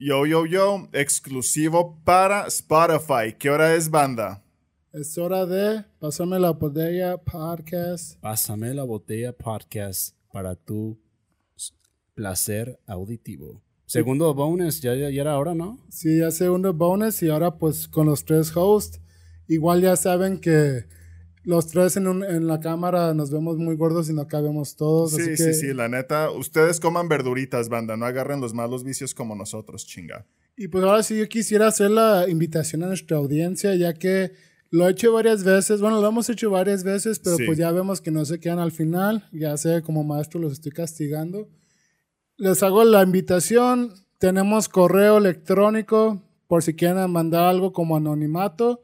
Yo, yo, yo, exclusivo para Spotify. ¿Qué hora es, banda? Es hora de Pásame la Botella Podcast. Pásame la Botella Podcast para tu placer auditivo. Segundo bonus, ya, ya, era hora, ¿no? Sí, ya segundo bonus y ahora pues con los tres hosts. Igual ya saben que los tres en, un, en la cámara nos vemos muy gordos y no cabemos todos. Sí, así sí, sí, la neta, ustedes coman verduritas, banda, no agarren los malos vicios como nosotros, chinga. Y pues ahora sí yo quisiera hacer la invitación a nuestra audiencia, ya que lo he hecho varias veces, bueno, lo hemos hecho varias veces, pero Sí. pues ya vemos que no se quedan al final, ya sé, como maestro los estoy castigando. Les hago la invitación, tenemos correo electrónico por si quieren mandar algo como anonimato.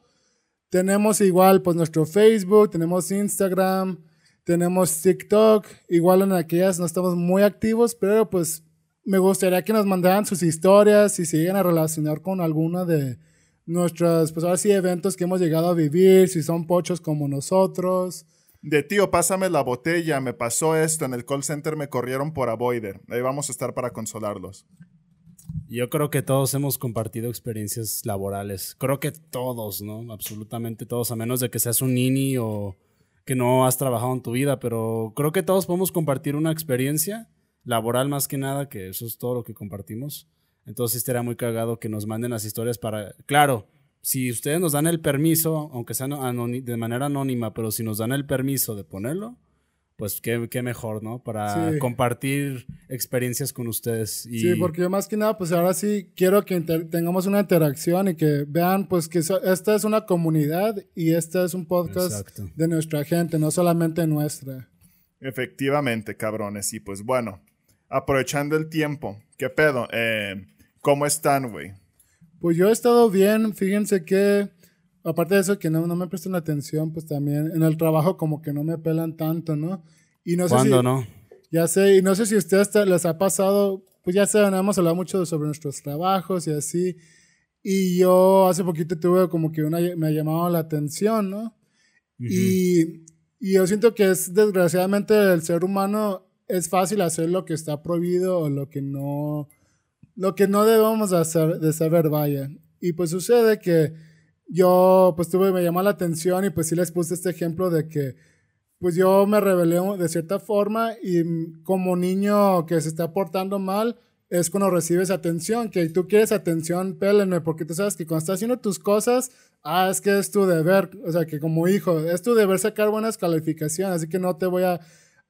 Tenemos igual pues nuestro Facebook, tenemos Instagram, tenemos TikTok, igual en aquellas no estamos muy activos, pero pues me gustaría que nos mandaran sus historias, si se a relacionar con alguna de nuestros, pues ahora sí, eventos que hemos llegado a vivir, si son pochos como nosotros. De tío, pásame la botella, me pasó esto, en el call center me corrieron por avoider. Ahí vamos a estar para consolarlos. Yo creo que todos hemos compartido experiencias laborales. Creo que todos, ¿no? Absolutamente todos, a menos de que seas un nini o que no has trabajado en tu vida, pero creo que todos podemos compartir una experiencia laboral más que nada, que eso es todo lo que compartimos. Entonces estaría muy cagado que nos manden las historias para... Claro, si ustedes nos dan el permiso, aunque sea de manera anónima, pero si nos dan el permiso de ponerlo, pues qué, qué mejor, ¿no? Para Sí. compartir experiencias con ustedes. Y... Sí, porque yo más que nada, pues ahora sí quiero que inter- tengamos una interacción y que vean, pues que so- esta es una comunidad y este es un podcast Exacto. de nuestra gente, no solamente nuestra. Efectivamente, cabrones. Y pues bueno, aprovechando el tiempo, ¿qué pedo? Eh, ¿Cómo están, güey? Pues yo he estado bien, fíjense que, aparte de eso que no, no me prestan atención, pues también en el trabajo como que no me pelan tanto, ¿no? Y no sé ¿Cuándo si, no? Ya sé, y no sé si a ustedes te- les ha pasado, pues ya saben, hemos hablado mucho sobre nuestros trabajos y así. Y yo hace poquito tuve como que una, me ha llamado la atención, ¿no? y, y yo siento que es desgraciadamente el ser humano es fácil hacer lo que está prohibido o lo que no, lo que no debemos de hacer, de saber, vaya. Y pues sucede que yo pues tuve, me llamó la atención y pues sí les puse este ejemplo de que pues yo me rebelé de cierta forma y mm, como niño que se está portando mal es cuando recibes atención, que tú quieres atención, pélenme, porque tú sabes que cuando estás haciendo tus cosas, ah, es que es tu deber, o sea, que como hijo, es tu deber sacar buenas calificaciones, así que no te voy a,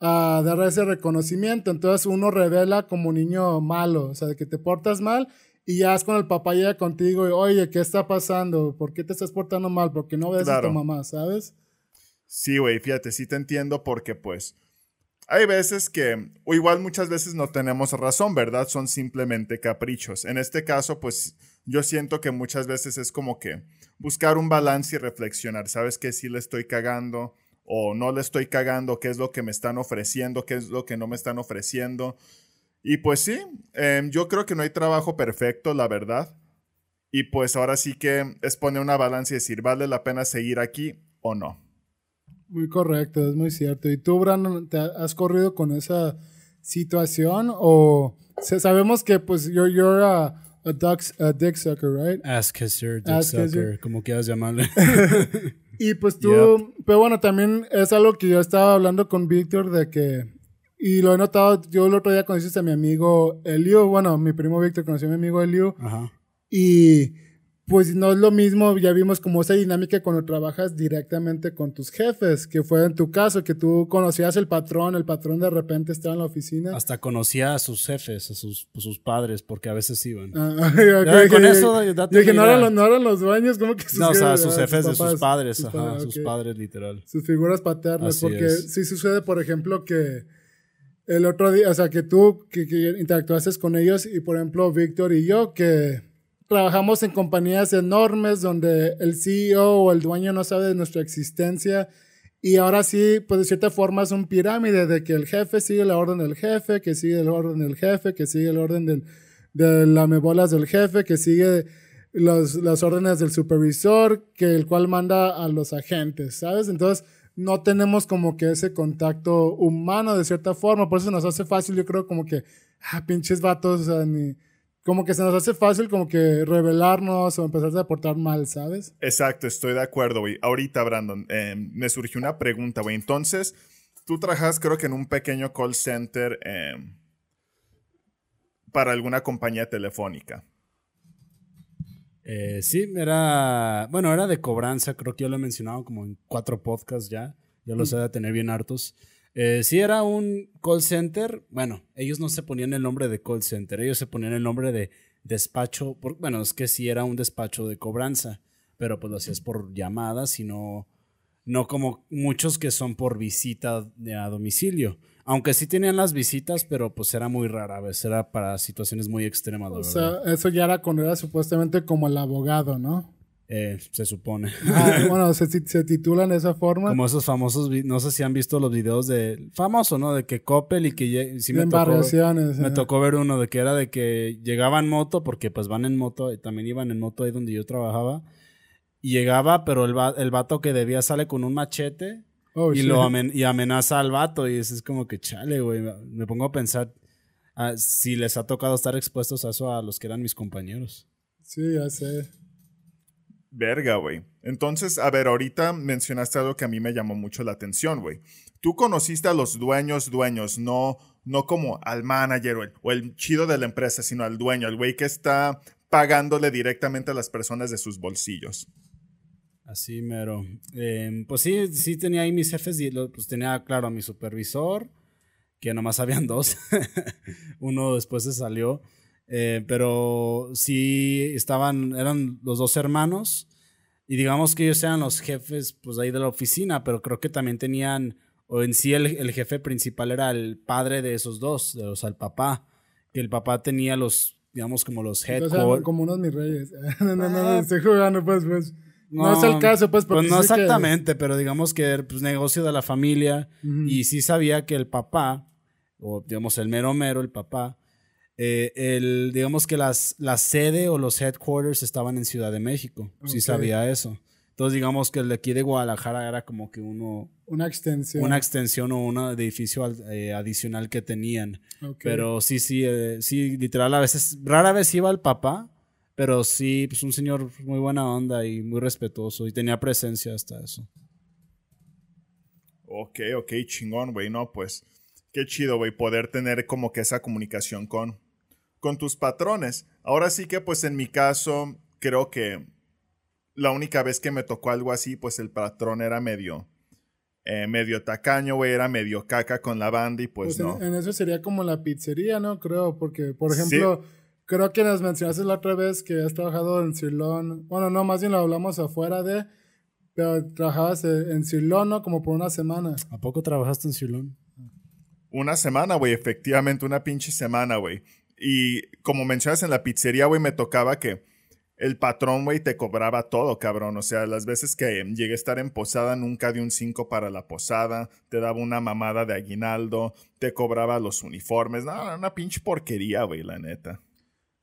a dar ese reconocimiento, entonces uno revela como niño malo, o sea, de que te portas mal y ya es cuando el papá llega contigo y, oye, ¿qué está pasando? ¿Por qué te estás portando mal? Porque no ves a tu mamá, ¿sabes? Sí, güey, fíjate, sí te entiendo porque pues hay veces que, o igual muchas veces no tenemos razón, ¿verdad? Son simplemente caprichos. En este caso, pues yo siento que muchas veces es como que buscar un balance y reflexionar, ¿sabes? Que si le estoy cagando o no le estoy cagando, qué es lo que me están ofreciendo, qué es lo que no me están ofreciendo. Y pues sí, em, yo creo que no hay trabajo perfecto, la verdad. Y pues ahora sí que es poner una balanza y decir, ¿vale la pena seguir aquí o no? Muy correcto, es muy cierto. ¿Y tú, Brandon, te has corrido con esa situación o se- sabemos que pues you're, you're a, a, duck- a dick sucker, right? Ass kisser, dick kisser. sucker, como quieras llamarle. Y pues tú, pero bueno, también es algo que yo estaba hablando con Víctor de que, y lo he notado, yo el otro día conociste a mi amigo Elio, bueno, mi primo Víctor conoció a mi amigo Elio, Ajá. y pues no es lo mismo, ya vimos como esa dinámica cuando trabajas directamente con tus jefes, que fue en tu caso, que tú conocías el patrón, el patrón de repente estaba en la oficina. Hasta conocía a sus jefes, a sus, pues, sus padres, porque a veces iban. Ah, ok, Ya, ok, con ok. eso, date Yo dije, no eran, los, no eran los dueños, como que sus no, o sea, jefes, sus jefes de papás, sus padres, sus ajá, padres, sus ok. padres literal. sus figuras paternas, Así porque sí sucede, por ejemplo, que el otro día, o sea, que tú que, que interactuaste con ellos y, por ejemplo, Víctor y yo, que trabajamos en compañías enormes donde el CEO o el dueño no sabe de nuestra existencia y ahora sí, pues de cierta forma es un pirámide de que el jefe sigue la orden del jefe, que sigue la orden del jefe, que sigue la orden del, de lamebolas del jefe, que sigue los, las órdenes del supervisor, que el cual manda a los agentes, ¿sabes? Entonces, no tenemos como que ese contacto humano de cierta forma, por eso nos hace fácil, yo creo, como que, ah, pinches vatos, o sea, ni, como que se nos hace fácil como que revelarnos o empezar a portar mal, ¿sabes? Exacto, estoy de acuerdo, güey. Ahorita, Brandon, eh, me surgió una pregunta, güey. Entonces, tú trabajas creo que en un pequeño call center eh, para alguna compañía telefónica. Eh, sí, era. Bueno, era de cobranza, creo que yo lo he mencionado como en cuatro podcasts ya. Yo los he de tener bien hartos. Eh, sí, era un call center. Bueno, ellos no se ponían el nombre de call center, ellos se ponían el nombre de despacho. Por, bueno, es que sí era un despacho de cobranza, pero pues lo hacías por llamadas y no, no como muchos que son por visita de a domicilio. Aunque sí tenían las visitas, pero pues era muy rara a veces, era para situaciones muy extremas. O sea, eso ya era cuando era supuestamente como el abogado, ¿no? Eh, se supone. Ah, bueno, se, se, titulan de esa forma. Como esos famosos, no sé si han visto los videos de, famoso, ¿no? De que Coppel y que sí me tocó, me tocó ver uno de que era de que llegaban en moto, porque pues van en moto, y también iban en moto ahí donde yo trabajaba, y llegaba, pero el, el vato que debía sale con un machete oh, y, lo y amenaza al vato, y es, como que chale, güey, me pongo a pensar ah, si les ha tocado estar expuestos a eso a los que eran mis compañeros. Sí, ya sé. Verga, güey. Entonces, a ver, ahorita mencionaste algo que a mí me llamó mucho la atención, güey. Tú conociste a los dueños, dueños, no, no como al manager o el, o el chido de la empresa, sino al dueño, al güey que está pagándole directamente a las personas de sus bolsillos. Así, mero. Em, pues sí, sí tenía ahí mis jefes, pues tenía, claro, a mi supervisor, que nomás habían dos. Uno después se salió. Eh, pero sí estaban, eran los dos hermanos y digamos que ellos eran los jefes pues ahí de la oficina, pero creo que también tenían, o en sí el, jefe principal era el padre de esos dos, o sea, el papá, que el papá tenía los, digamos, como los headquarters. como unos mis reyes. no, no, no, ah. estoy jugando, pues, pues. No, es el caso, pues. Pues no exactamente, pero digamos que era pues, negocio de la familia y sí sabía que el papá, o digamos el mero mero, el papá, eh, el, digamos que las, la sede o los headquarters estaban en Ciudad de México. Sí sabía eso. Entonces, digamos que el de aquí de Guadalajara era como que uno. Una extensión. Una extensión o un edificio eh, adicional que tenían. Pero sí, sí, eh, sí, literal, a veces, rara vez iba el papá, pero sí, pues un señor muy buena onda y muy respetuoso y tenía presencia hasta eso. Ok, ok, chingón, güey, no, pues qué chido, güey, poder tener como que esa comunicación con, con tus patrones. Ahora sí que pues en mi caso creo que la única vez que me tocó algo así, pues el patrón era medio, eh, medio tacaño, güey, era medio caca con la banda y pues, pues no. En, eso sería como la pizzería, ¿no? Creo, porque por ejemplo, creo que nos mencionaste la otra vez que has trabajado en Cirlón, bueno, no, más bien lo hablamos afuera de, pero trabajabas en Cirlón, ¿no? Como por una semana. ¿A poco trabajaste en Cirlón? Una semana, güey, efectivamente, una pinche semana, güey. Y como mencionas en la pizzería, güey, me tocaba que el patrón, güey, te cobraba todo, cabrón. O sea, las veces que llegué a estar en posada, nunca di un 5 para la posada, te daba una mamada de aguinaldo, te cobraba los uniformes. No, una pinche porquería, güey, la neta.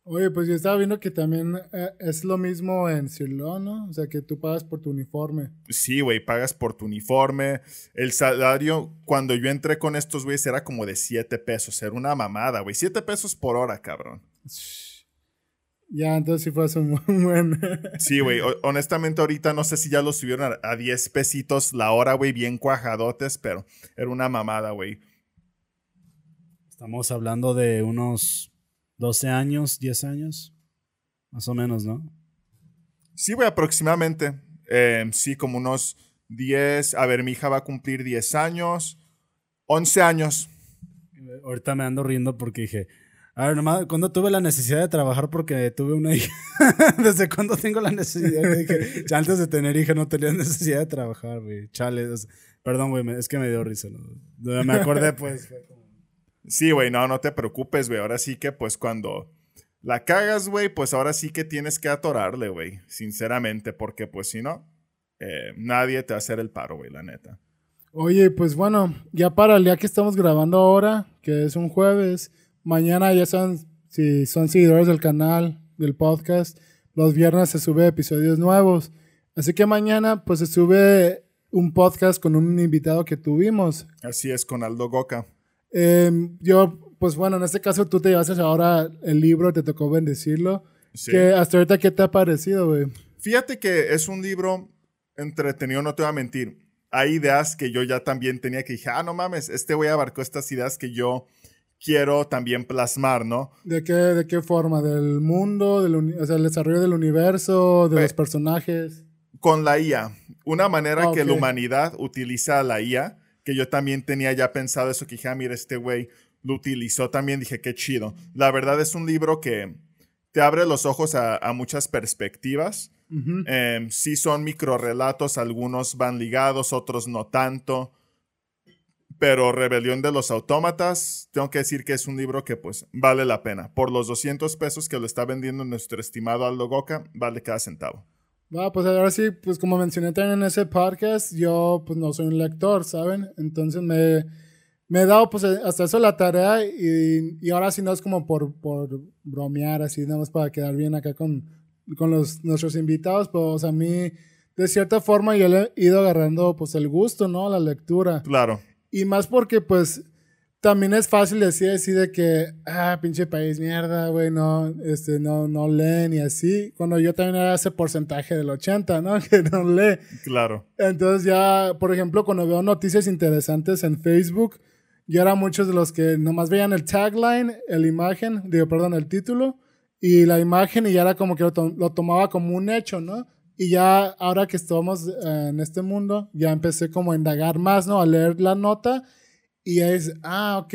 Oye, pues yo estaba viendo que también eh, es lo mismo en Silo, ¿no? O sea, que tú pagas por tu uniforme. Sí, güey, pagas por tu uniforme. El salario, cuando yo entré con estos güeyes, era como de 7 pesos. Era una mamada, güey. 7 pesos por hora, cabrón. Ya, entonces sí fue muy bueno. sí, güey. Honestamente, ahorita no sé si ya lo subieron a, a 10 pesitos la hora, güey, bien cuajadotes, pero era una mamada, güey. Estamos hablando de unos 12 años, 10 años, más o menos, ¿no? Sí, güey, aproximadamente. Em, sí, como unos 10. A ver, mi hija va a cumplir 10 años. 11 años. Ahorita me ando riendo porque dije, a ver, nomás, ¿cuándo tuve la necesidad de trabajar porque tuve una hija? ¿Desde cuándo tengo la necesidad? Dije, antes de tener hija no tenía necesidad de trabajar, güey. Chale. perdón, güey, es que me dio risa. ¿no? Me acordé, pues. Sí, güey, no, no te preocupes, güey. Ahora sí que, pues, cuando la cagas, güey, pues ahora sí que tienes que atorarle, güey. Sinceramente, porque, pues, si no, eh, nadie te va a hacer el paro, güey, la neta. Oye, pues bueno, ya para el día que estamos grabando ahora, que es un jueves, mañana ya son, si son seguidores del canal, del podcast, los viernes se sube episodios nuevos. Así que mañana, pues se sube un podcast con un invitado que tuvimos. Así es, con Aldo Goca. Em, yo pues bueno, en este caso tú te llevaste ahora el libro, te tocó bendecirlo. Sí. Que hasta ahorita, ¿qué te ha parecido, güey? Fíjate que es un libro entretenido, no te voy a mentir. Hay ideas que yo ya también tenía que dije, ah, no mames, este güey abarcó estas ideas que yo quiero también plasmar, ¿no? ¿De qué, de qué forma? ¿Del mundo? Del o sea, el desarrollo del universo? ¿De los personajes? Con la IA. Una manera Ah, que la humanidad utiliza la IA, que yo también tenía ya pensado eso, que dije, ah, mira, este güey lo utilizó también, dije, qué chido. La verdad es un libro que te abre los ojos a, a muchas perspectivas. Em, sí son microrelatos, algunos van ligados, otros no tanto. Pero Rebelión de los Autómatas, tengo que decir que es un libro que pues vale la pena. Por los 200 pesos que lo está vendiendo nuestro estimado Aldo Goca, vale cada centavo. Va, pues ahora sí, pues como mencioné también en ese podcast, yo pues no soy un lector, ¿saben? Entonces me, me he dado pues hasta eso la tarea y, y ahora sí no es como por, por bromear, así nada más para quedar bien acá con, con los, nuestros invitados, pues a mí de cierta forma yo le he ido agarrando pues el gusto, ¿no? La lectura. Claro, Y más porque, pues, también es fácil decir así de que, ah, pinche país, mierda, güey, no, este, no, no leen y así. Cuando yo también era ese porcentaje del 80, ¿no? Que no lee. claro. Entonces ya, por ejemplo, cuando veo noticias interesantes en Facebook, yo era muchos de los que nomás veían el tagline, la imagen, digo, perdón, el título y la imagen y ya era como que lo, to- lo tomaba como un hecho, ¿no? Y ya ahora que estamos eh, en este mundo, ya empecé como a indagar más, ¿no? A leer la nota y es, ah, ok.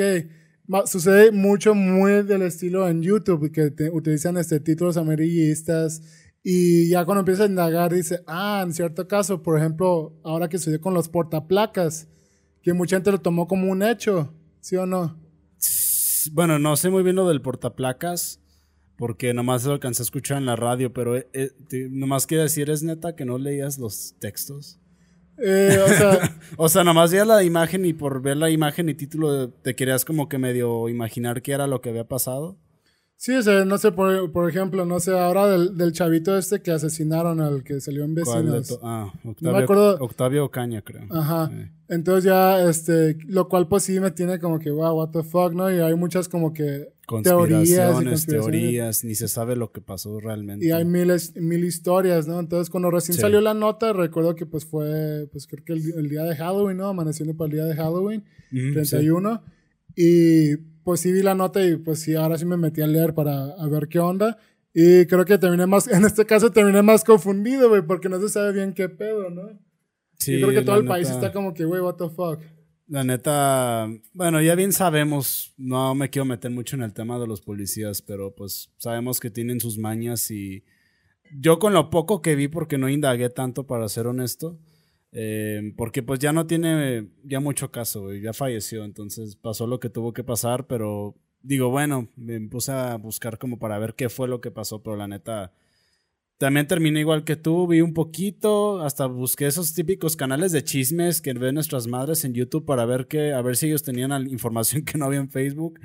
Sucede mucho, muy del estilo en YouTube, que te- utilizan este, títulos amarillistas. Y ya cuando empiezas a indagar, dice, ah, en cierto caso, por ejemplo, ahora que sucedió con los portaplacas, que mucha gente lo tomó como un hecho, ¿sí o no? Bueno, no sé muy bien lo del portaplacas, porque nomás lo alcancé a escuchar en la radio, pero eh, eh, nomás quiero decir, ¿es neta que no leías los textos? Eh, o sea, O sea, nomás veías la imagen y por ver la imagen y título te querías como que medio imaginar qué era lo que había pasado. Sí, o sea, no sé, por, por ejemplo, no sé, ahora del, del chavito este que asesinaron al que salió en ¿Cuál de vecinos. ah, me Octavio, acuerdo- Octavio Ocaña, creo. Ajá. Eh. Entonces ya, este, lo cual pues sí me tiene como que, wow, what the fuck, ¿no? Y hay muchas como que teorías y Conspiraciones, conspiraciones. teorías, ni se sabe lo que pasó realmente. Y hay miles, mil historias, ¿no? Entonces, cuando recién Sí. salió la nota, recuerdo que pues fue, pues creo que el, el día de Halloween, ¿no? Amaneciendo para el día de Halloween, Ujú, 31. Y pues sí vi la nota y pues sí, ahora sí me metí a leer para a ver qué onda. Y creo que terminé más, en este caso terminé más confundido, güey, porque no se sabe bien qué pedo, ¿no? Sí, Yo creo que todo el país está como que, güey, what the fuck. La neta, bueno, ya bien sabemos, no me quiero meter mucho en el tema de los policías, pero pues sabemos que tienen sus mañas y yo con lo poco que vi, porque no indagué tanto para ser honesto, eh, porque pues ya no tiene ya mucho caso, güey, ya falleció, entonces pasó lo que tuvo que pasar, pero digo, bueno, me puse a buscar como para ver qué fue lo que pasó, pero la neta... También terminé igual que tú, vi un poquito, hasta busqué esos típicos canales de chismes que ven nuestras madres en YouTube para ver que, a ver si ellos tenían información que no había en Facebook.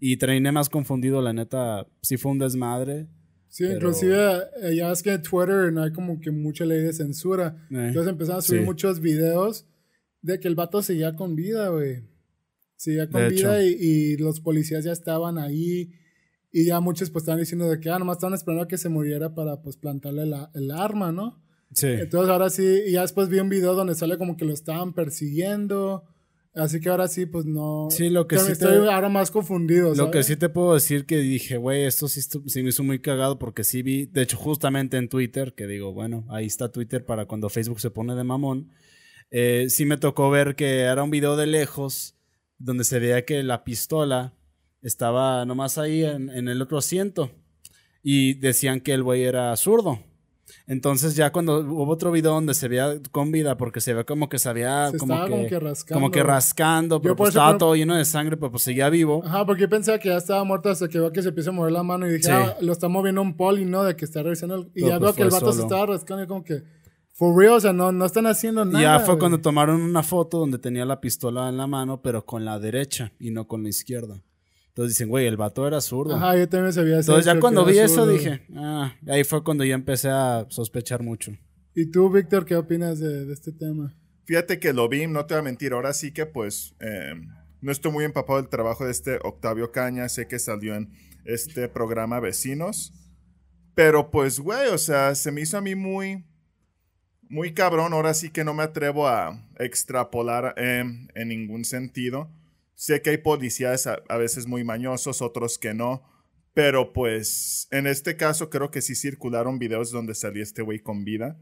Y terminé más confundido, la neta, sí fue un desmadre. Sí, Pero- inclusive eh, ya es que en Twitter no hay como que mucha ley de censura. Eh, Entonces empezaron a subir sí. muchos videos de que el vato seguía con vida, güey. Seguía con De vida y, y los policías ya estaban ahí. Y ya muchos pues estaban diciendo de que, ah, nomás estaban esperando a que se muriera para pues plantarle la, el arma, ¿no? Sí. Entonces ahora sí, y ya después vi un video donde sale como que lo estaban persiguiendo. Así que ahora sí, pues no. Sí, lo que sí estoy te- ahora más confundido. Lo que sí te puedo decir que dije, güey, esto sí, sí me hizo muy cagado porque sí vi, de hecho, justamente en Twitter, que digo, bueno, ahí está Twitter para cuando Facebook se pone de mamón. eh, sí me tocó ver que era un video de lejos donde se veía que la pistola estaba nomás ahí en, en el otro asiento y decían que el güey era zurdo. Entonces ya cuando hubo otro video donde se veía con vida porque se ve como que se había Se como, estaba que, como que rascando. como que rascando, pero pues estaba todo lleno de sangre, pero pues seguía vivo. Ajá, porque yo pensaba que ya estaba muerto hasta que veo que se empieza a mover la mano y dije, Sí. ah, lo está moviendo un poli, ¿no? De que está revisando. el- Y Pero ya pues veo que el vato se estaba rascando y como que, for real, o sea, no, no están haciendo nada. Ya fue güey. cuando tomaron una foto donde tenía la pistola en la mano, pero con la derecha y no con la izquierda. Entonces dicen, güey, el vato era zurdo. Ajá, yo también sabía eso. Entonces ya cuando vi eso zurdo. dije, ah, ahí fue cuando ya empecé a sospechar mucho. ¿Y tú, Víctor, qué opinas de, de este tema? Fíjate que lo vi, no te voy a mentir, ahora sí que pues eh, no estoy muy empapado del trabajo de este Octavio Caña, sé que salió en este programa Vecinos, pero pues, güey, o sea, se me hizo a mí muy, muy cabrón, ahora sí que no me atrevo a extrapolar em, en ningún sentido. Sé que hay policías a, a veces muy mañosos, otros que no. Pero pues en este caso creo que sí circularon videos donde salía este güey con vida.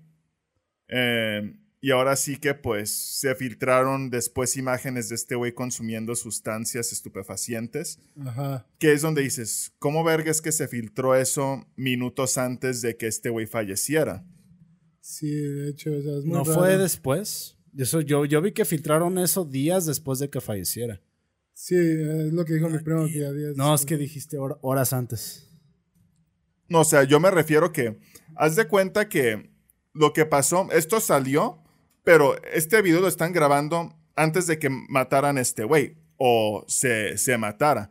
Eh, y ahora sí que pues se filtraron después imágenes de este güey consumiendo sustancias estupefacientes. Ajá. Que es donde dices, ¿cómo verga es que se filtró eso minutos antes de que este güey falleciera? Sí, de hecho, o sea, es muy ¿No raro. fue después? Eso, yo, yo vi que filtraron eso días después de que falleciera. Sí, es lo que dijo mi primo que días No, es que dijiste hor- horas antes. No, o sea, yo me refiero que, haz de cuenta que lo que pasó, esto salió, pero este video lo están grabando antes de que mataran a este güey o se, se matara.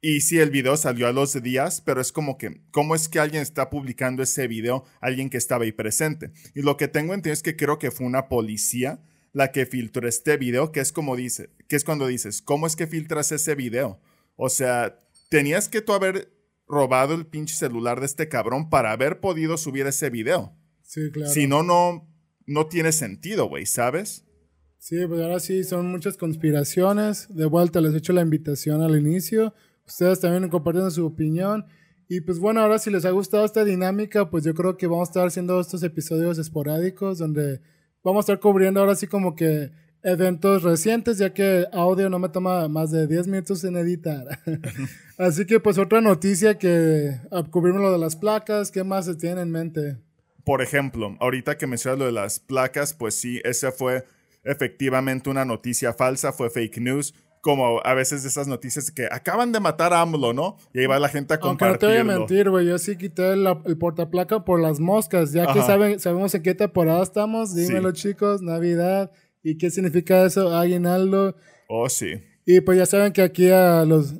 Y sí, el video salió a los días, pero es como que, ¿cómo es que alguien está publicando ese video? Alguien que estaba ahí presente. Y lo que tengo entendido es que creo que fue una policía la que filtró este video, que es como dice, que es cuando dices, ¿cómo es que filtras ese video? O sea, tenías que tú haber robado el pinche celular de este cabrón para haber podido subir ese video. Sí, claro. Si no, no, no tiene sentido, güey, ¿sabes? Sí, pues ahora sí, son muchas conspiraciones. De vuelta, les he hecho la invitación al inicio. Ustedes también compartiendo su opinión. Y pues bueno, ahora si les ha gustado esta dinámica, pues yo creo que vamos a estar haciendo estos episodios esporádicos donde vamos a estar cubriendo ahora sí como que eventos recientes, ya que audio no me toma más de 10 minutos en editar. Así que pues otra noticia que ah, cubrimos lo de las placas, ¿qué más se tiene en mente? Por ejemplo, ahorita que mencionas lo de las placas, pues sí, esa fue efectivamente una noticia falsa, fue fake news. Como a veces de esas noticias que acaban de matar a AMLO, ¿no? Y ahí va la gente a Aunque no te voy a compartirlo. mentir, güey, yo sí quité el, el portaplaca por las moscas, ya que saben, sabemos en qué temporada estamos, dímelo chicos, Navidad, ¿y qué significa eso? Aguinaldo, Oh, sí. y pues ya saben que aquí a los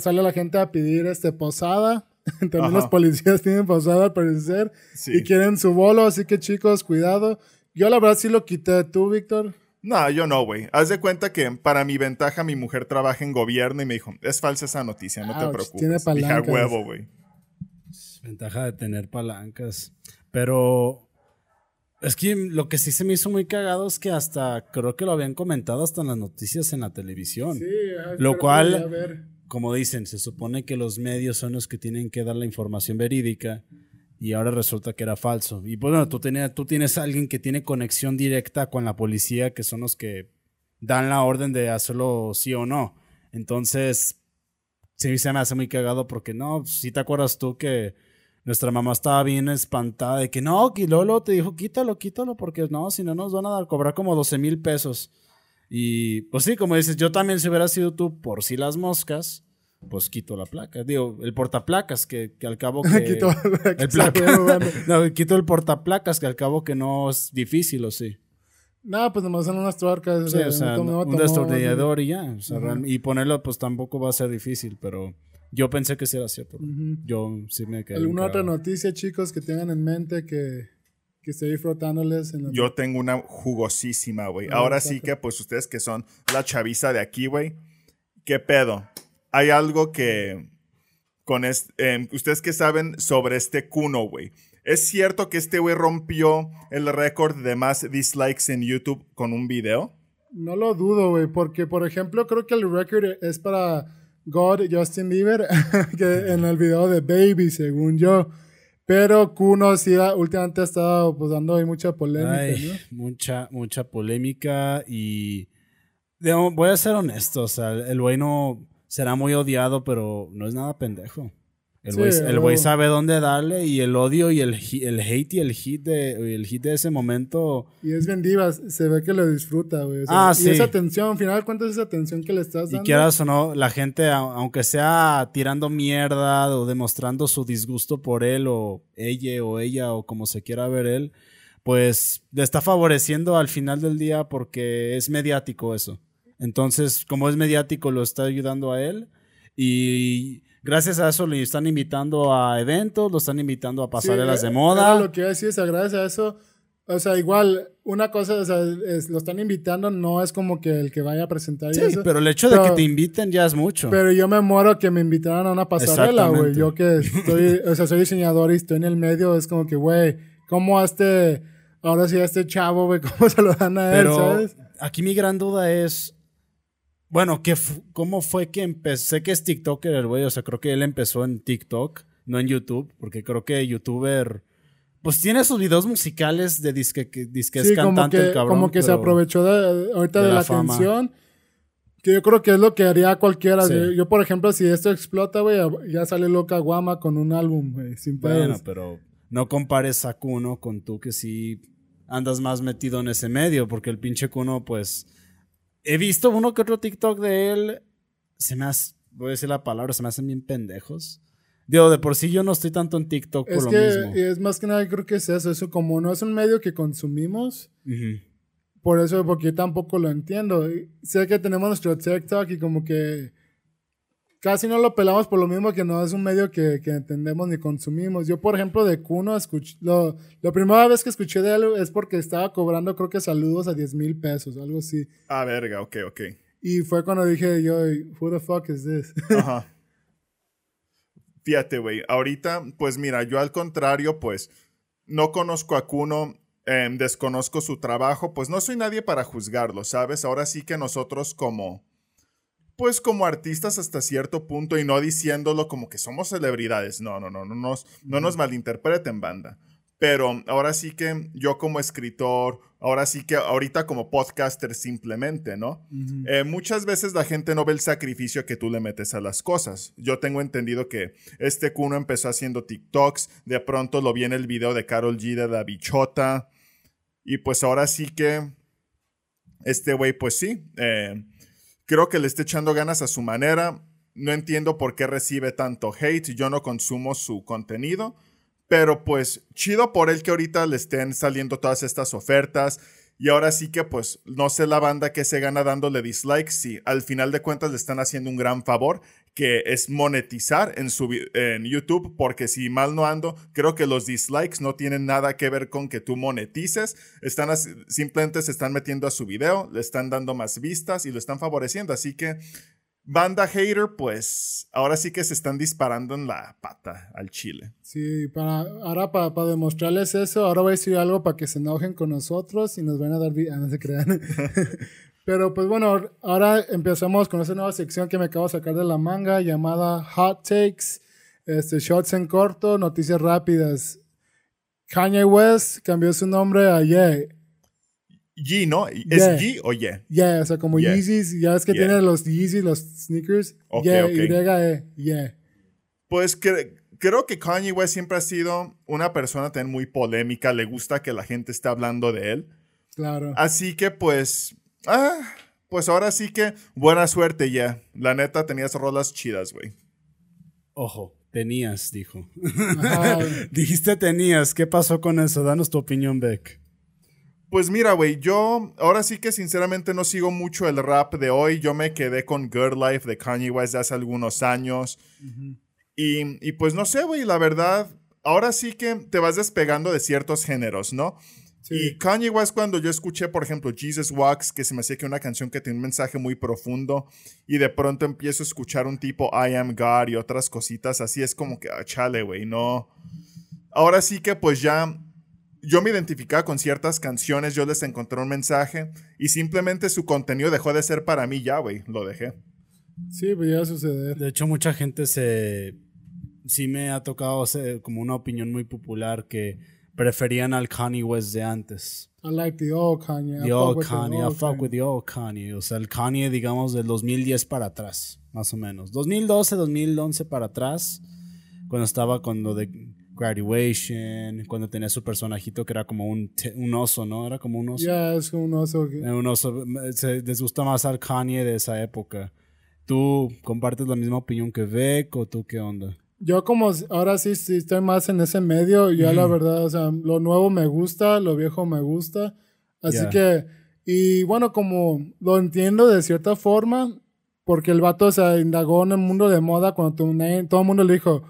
sale la gente a pedir este posada, también Ajá. los policías tienen posada al parecer, Sí. y quieren su bolo, así que chicos, cuidado. Yo la verdad sí lo quité, ¿tú, Víctor? No, yo no, güey. Haz de cuenta que para mi ventaja mi mujer trabaja en gobierno y me dijo, es falsa esa noticia, no te preocupes. tiene Dije, "A palancas". huevo, güey. Ventaja de tener palancas. Pero es que lo que sí se me hizo muy cagado es que hasta creo que lo habían comentado hasta en las noticias en la televisión. Lo cual- Como dicen, se supone que los medios son los que tienen que dar la información verídica y ahora resulta que era falso. Y pues, bueno, tú, tienes alguien que tiene conexión directa con la policía, que son los que dan la orden de hacerlo sí o no. Entonces, sí se me hace muy cagado porque no, si te acuerdas tú que nuestra mamá estaba bien espantada de que no, que Lolo te dijo quítalo, quítalo, porque no, si no nos van a dar, cobrar como 12 mil pesos. Y pues sí, como dices, yo también si hubiera sido tú por si las moscas, pues quito la placa. Digo, el portaplacas, que, que al cabo que... Quito el placa. no, quito el portaplacas, que al cabo que no es difícil, ¿o sí? No, pues nomás son unas tuercas. Sí, o sea, un tomó- destornillador y ya. o sea, Ajá. real- y ponerlo, pues tampoco va a ser difícil, pero yo pensé que sí era cierto. Ujú. Yo sí me quedé. ¿Alguna otra noticia, chicos, que tengan en mente que, que estoy frotándoles? En la- Yo tengo una jugosísima, güey. A Ahora ver, sí que, pues ustedes que son la chaviza de aquí, güey. ¿Qué pedo? Hay algo que. Con este, eh, ustedes que saben sobre este Kuno, güey. ¿Es cierto que este güey rompió el récord de más dislikes en YouTube con un video? No lo dudo, güey, porque, por ejemplo, creo que el record es para God Justin Bieber, que en el video de Baby, según yo. Pero Kuno sí ha- últimamente ha estado pues, dando ahí mucha polémica, Ay, ¿no? mucha, mucha polémica y digamos, voy a ser honesto, o sea, el güey no será muy odiado, pero no es nada pendejo. El güey sabe dónde darle y el odio y el, el hate y el hit de, el hit de ese momento Y es bien se ve que lo disfruta, güey. o sea, Ah, y sí. esa atención, al final, ¿cuánto es esa atención que le estás Y dando? quieras o no, la gente, aunque sea tirando mierda o demostrando su disgusto por él o ella o ella o como se quiera ver él, pues le está favoreciendo al final del día porque es mediático eso. Entonces, como es mediático, lo está ayudando a él y gracias a eso le están invitando a eventos, lo están invitando a Sí, pasarelas de era moda. lo que iba a decir, es gracias a eso O sea, igual, una cosa, o sea, es- lo están invitando, no es como que el que vaya a presentar Sí, eso. pero el hecho de que te inviten ya es mucho. Pero yo me muero que me invitaran a una pasarela, güey. Yo que estoy, o sea, soy diseñador y estoy en el medio, es como que, güey, ¿cómo a este, ahora sí a este chavo, güey, cómo se lo dan a él, Pero sabes? aquí mi gran duda es, bueno, ¿qué ¿cómo fue que empecé? Sé que es TikToker el güey, o sea, creo que él empezó en TikTok, no en YouTube, porque creo que YouTuber, pues tiene sus videos musicales de disque, que, disque es Sí, cantante que, el cabrón. como que se aprovechó de, ahorita de de, la fama. atención. Que yo creo que es lo que haría cualquiera. Sí. Yo, yo, por ejemplo, si esto explota, güey, ya sale Loca Guama con un álbum, güey, sin Bueno, pedos. pero no compares a Kuno con tú que sí andas más metido en ese medio, porque el pinche Kuno, pues, he visto uno que otro TikTok de él, se me hace, voy a decir la palabra, se me hacen bien pendejos. Digo, de por sí yo no estoy tanto en TikTok por Es lo que mismo. es más que nada, creo que es eso. Eso como no es un medio que consumimos, por eso, porque yo tampoco lo entiendo. Sé que tenemos nuestro TikTok y como que casi no lo pelamos por lo mismo que no es un medio que, que entendemos ni consumimos. Yo, por ejemplo, de Kuno, escuché, lo, la primera vez que escuché de él es porque estaba cobrando, creo que saludos a 10 mil pesos, algo así. Ah, verga, ok, ok. Y fue cuando dije yo, who the fuck is this? Ajá. Fíjate, güey. Ahorita, pues mira, yo al contrario, pues no conozco a Kuno, em, desconozco su trabajo, pues no soy nadie para juzgarlo, ¿sabes? Ahora sí que nosotros como, pues como artistas hasta cierto punto y no diciéndolo como que somos celebridades, no, no, no, no nos, no nos malinterpreten, banda. Pero ahora sí que yo como escritor, ahora sí que ahorita como podcaster simplemente, ¿no? Eh, muchas veces la gente no ve el sacrificio que tú le metes a las cosas. Yo tengo entendido que este Kuno empezó haciendo TikToks, de pronto lo vi en el video de Carol G de la bichota, y pues ahora sí que este güey, pues sí, eh, creo que le está echando ganas a su manera. No entiendo por qué recibe tanto hate, yo no consumo su contenido. Pero pues chido por él que ahorita le estén saliendo todas estas ofertas. Y ahora sí que pues no sé la banda que se gana dándole dislikes. Si al final de cuentas le están haciendo un gran favor, que es monetizar en, su, en YouTube. Porque si mal no ando, creo que los dislikes no tienen nada que ver con que tú monetices. Están simplemente se están metiendo a su video, le están dando más vistas y lo están favoreciendo. Así que banda hater, pues ahora sí que se están disparando en la pata al chile. Sí, para, ahora para, para demostrarles eso, ahora voy a decir algo para que se enojen con nosotros y nos van a dar... Ah, no se crean. Pero pues bueno, ahora empezamos con esa nueva sección que me acabo de sacar de la manga llamada Hot Takes, este, Shots en corto, noticias rápidas. Kanye West cambió su nombre a Ye. G, ¿no? ¿Es Yeah. G o Y? Yeah, o sea, como. Yeezys, ya es que tiene los Yeezys, los sneakers. Ok, yeah, ok. Y-E, yeah. Pues cre- creo que Kanye West siempre ha sido una persona también muy polémica, le gusta que la gente esté hablando de él. Claro. Así que pues, ah, pues ahora sí que buena suerte ya. La neta tenías rolas chidas, güey. Ojo, tenías, dijo. Ajá. Dijiste tenías, ¿qué pasó con eso? Danos tu opinión, Beck. Pues mira, güey, yo ahora sí que sinceramente no sigo mucho el rap de hoy. Yo me quedé con Girl Life de Kanye West de hace algunos años. y, y pues no sé, güey, la verdad, ahora sí que te vas despegando de ciertos géneros, ¿no? Sí. Y Kanye West, cuando yo escuché, por ejemplo, Jesus Walks, que se me hacía que una canción que tiene un mensaje muy profundo, y de pronto empiezo a escuchar un tipo I Am God y otras cositas así, es como que, ah, chale, güey, no. Ahora sí que pues ya yo me identificaba con ciertas canciones, yo les encontré un mensaje y simplemente su contenido dejó de ser para mí ya, güey, lo dejé. Sí, pues iba a suceder. De hecho, mucha gente se. Sí, me ha tocado hacer como una opinión muy popular que preferían al Kanye West de antes. I like the old Kanye. The old the Kanye, I fuck Kanye. with the old Kanye. O sea, el Kanye, digamos, del 2010 para atrás, más o menos. 2012, 2011 para atrás, cuando estaba con lo de Graduation, cuando tenía su personajito que era como un, un oso, ¿no? Era como un oso. Ya, es un oso. Eh, Un oso. Se les gusta más al Kanye de esa época. ¿Tú compartes la misma opinión que Beck o tú qué onda? Yo como ahora sí, sí estoy más en ese medio, ya la verdad, o sea, lo nuevo me gusta, lo viejo me gusta. Así que, y bueno, como lo entiendo de cierta forma, porque el vato se indagó en el mundo de moda cuando todo, el mundo le dijo,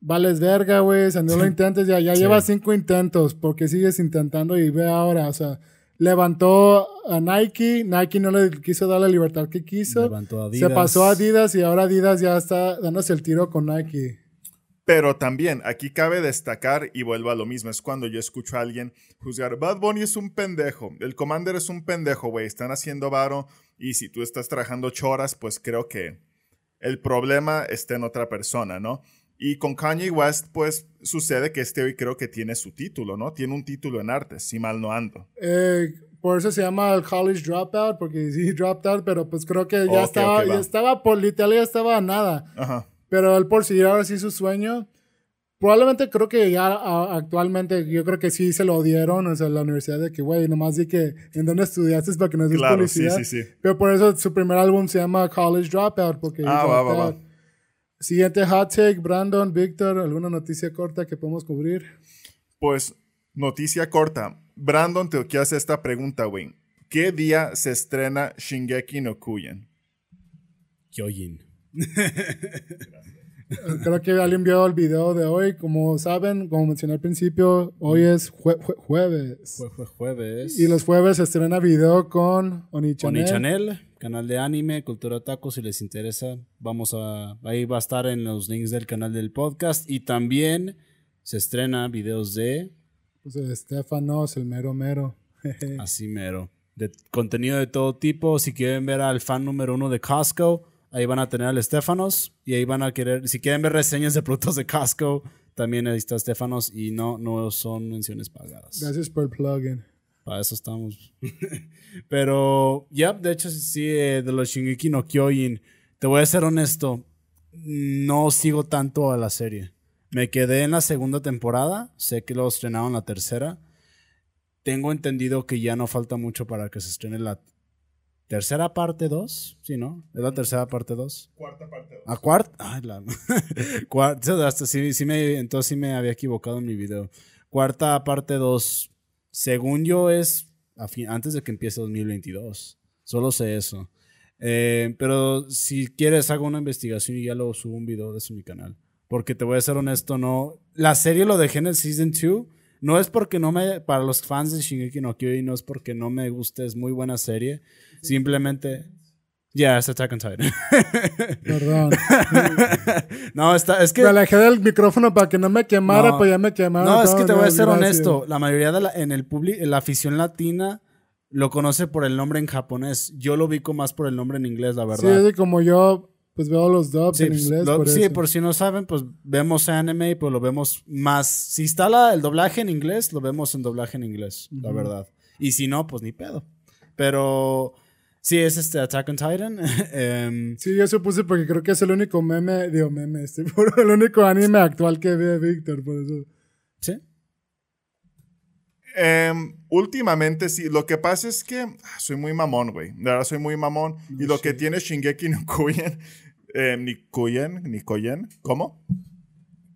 vales verga, güey, si no lo intentes, ya, ya lleva cinco intentos, porque sigues intentando y ve ahora, o sea, levantó a Nike, Nike no le quiso dar la libertad que quiso, Levantó a se pasó a Adidas y ahora Adidas ya está dándose el tiro con Nike. Pero también, aquí cabe destacar, y vuelvo a lo mismo, es cuando yo escucho a alguien juzgar, Bad Bunny es un pendejo, el Commander es un pendejo, güey, están haciendo varo, y si tú estás trabajando ocho horas, pues creo que el problema está en otra persona, ¿no? Y con Kanye West, pues sucede que este hoy creo que tiene su título, ¿no? Tiene un título en artes, si mal no ando. Eh, por eso se llama el college dropout, porque sí, dropped out, pero pues creo que ya Ok, estaba, ya estaba por literal, ya estaba nada. Ajá. Pero él por seguir ahora sí su sueño, probablemente creo que ya a- actualmente, yo creo que sí se lo dieron, o sea, la universidad de que, güey, nomás di que en dónde estudiaste para que no des Claro, sí, publicidad. sí, sí. Pero por eso su primer álbum se llama College Dropout, porque... Ah, va, va, va. Siguiente hot take, Brandon, Víctor, ¿alguna noticia corta que podemos cubrir? Pues, noticia corta. Brandon, te quiero hacer esta pregunta, güey. ¿Qué día se estrena Shingeki no Kyojin? Kyojin. Creo que alguien vio el video de hoy. Como saben, como mencioné al principio, hoy es jue- jue- jueves. Fue, fue jueves. Y los jueves se estrena video con Oni Chanel. Oni Channel, canal de anime, cultura otaku, si les interesa, vamos a, ahí va a estar en los links del canal del podcast y también se estrena videos de Pues el Estefanos, el mero mero. Así mero, de contenido de todo tipo, si quieren ver al fan número uno de Costco, ahí van a tener al Estefanos y ahí van a querer, si quieren ver reseñas de productos de Costco, también ahí está Estefanos y no, no son menciones pagadas. Gracias por el plugin. Para eso estamos. Pero, ya, de hecho, sí, eh, de los Shingeki no Kyojin, te voy a ser honesto, no sigo tanto a la serie. Me quedé en la segunda temporada, sé que lo estrenaron la tercera. Tengo entendido que ya no falta mucho para que se estrene la tercera parte 2, ¿sí, no? ¿Es la tercera parte 2? Cuarta parte. ¿A cuarta? Ay, la... cuarta, hasta sí, sí me, entonces sí me había equivocado en mi video. Cuarta parte 2, según yo es a fin- antes de que empiece 2022. Solo sé eso. Eh, pero si quieres hago una investigación y ya lo subo un video de eso en mi canal. Porque te voy a ser honesto, no... La serie lo dejé en el Season 2. No es porque no me... Para los fans de Shingeki no Kyojin, no es porque no me guste, es muy buena serie. Simplemente... Ya, es Attack on Titan. Perdón. no, está, es que... Me alejé del micrófono para que no me quemara, No. pues ya me quemaron. No, es que te voy a ser gracias. honesto. La mayoría de la, en el public, la afición latina lo conoce por el nombre en japonés. Yo lo ubico más por el nombre en inglés, la Sí, verdad. de como yo, pues veo los dubs Sí, en pues, inglés. lo- por sí, eso. por si no saben, pues vemos anime y pues lo vemos más. Si está la- el doblaje en inglés, lo vemos en doblaje en inglés, la verdad. Y si no, pues ni pedo. Pero sí, es este Attack on Titan. Em, Sí, yo supuse porque creo que es el único meme, digo meme, este, puro, el único anime actual que ve Víctor, por eso. sí. Em, últimamente sí, lo que pasa es que ah, soy muy mamón, güey. De verdad soy muy mamón. y lo que tiene Shingeki no Kyojin, eh, ni Kyojin, ni Koyen, ¿cómo?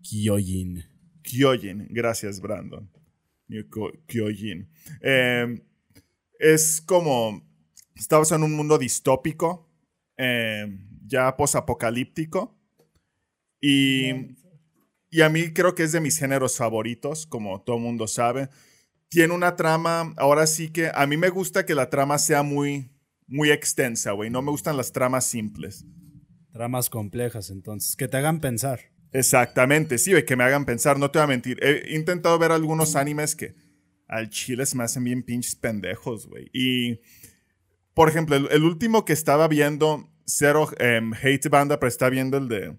Kyojin. Kyojin, gracias Brandon. Ni Ko- Kyojin. Em, es como, estamos en un mundo distópico, em, ya posapocalíptico. Y, y a mí creo que es de mis géneros favoritos, como todo mundo sabe. Tiene una trama, ahora sí que a mí me gusta que la trama sea muy, muy extensa, güey. No me gustan las tramas simples. Tramas complejas, entonces. Que te hagan pensar. Exactamente, sí, que me hagan pensar, no te voy a mentir. He intentado ver algunos animes que al chile se me hacen bien pinches pendejos, güey. Y, por ejemplo, el, el último que estaba viendo, cero em, hate banda, pero está viendo el de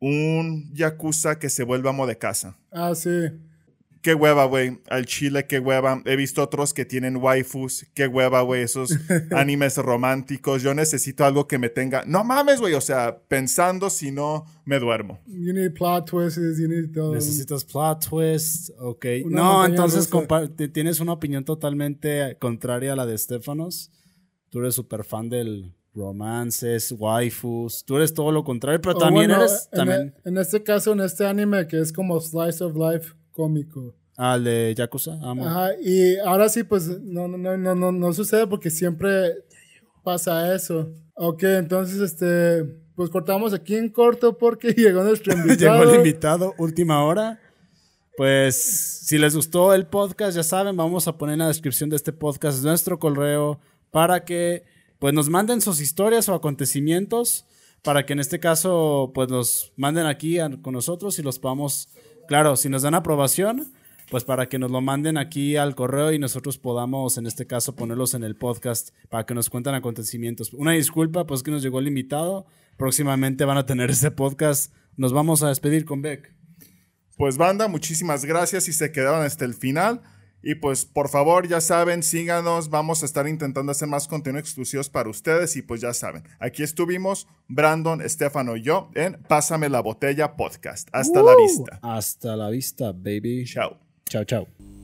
un yakuza que se vuelve amo de casa. Ah, sí. Qué hueva, güey. Al chile, qué hueva. He visto otros que tienen waifus. Qué hueva, güey. Esos animes románticos. Yo necesito algo que me tenga. No mames, güey. O sea, pensando si no, me duermo. You need plot twists, you need todo. Necesitas plot twist, ok. Una no, entonces tienes una opinión totalmente contraria a la de Stefanos. Tú eres súper fan del romances, waifus. Tú eres todo lo contrario, pero O también bueno, eres... en, También, e- en este caso, en este anime que es como slice of life cómico. Ah, el de Yakuza, amo. Ajá, y ahora sí, pues no, no, no, no, no, sucede porque siempre pasa eso. Ok, entonces, este, pues cortamos aquí en corto porque llegó nuestro invitado. Llegó el invitado, última hora. Pues si les gustó el podcast, ya saben, vamos a poner en la descripción de este podcast nuestro correo para que pues nos manden sus historias o acontecimientos para que en este caso pues nos manden aquí con nosotros y los podamos, claro, si nos dan aprobación, pues para que nos lo manden aquí al correo y nosotros podamos en este caso ponerlos en el podcast para que nos cuenten acontecimientos. Una disculpa, pues que nos llegó el invitado, próximamente van a tener ese podcast. Nos vamos a despedir con Beck. Pues banda, muchísimas gracias y se quedaron hasta el final. Y pues por favor, ya saben, síganos, vamos a estar intentando hacer más contenido exclusivos para ustedes y pues ya saben, aquí estuvimos Brandon, Estefano y yo en Pásame la botella podcast. Hasta la vista. Hasta la vista, baby. Chao. Chao, chao.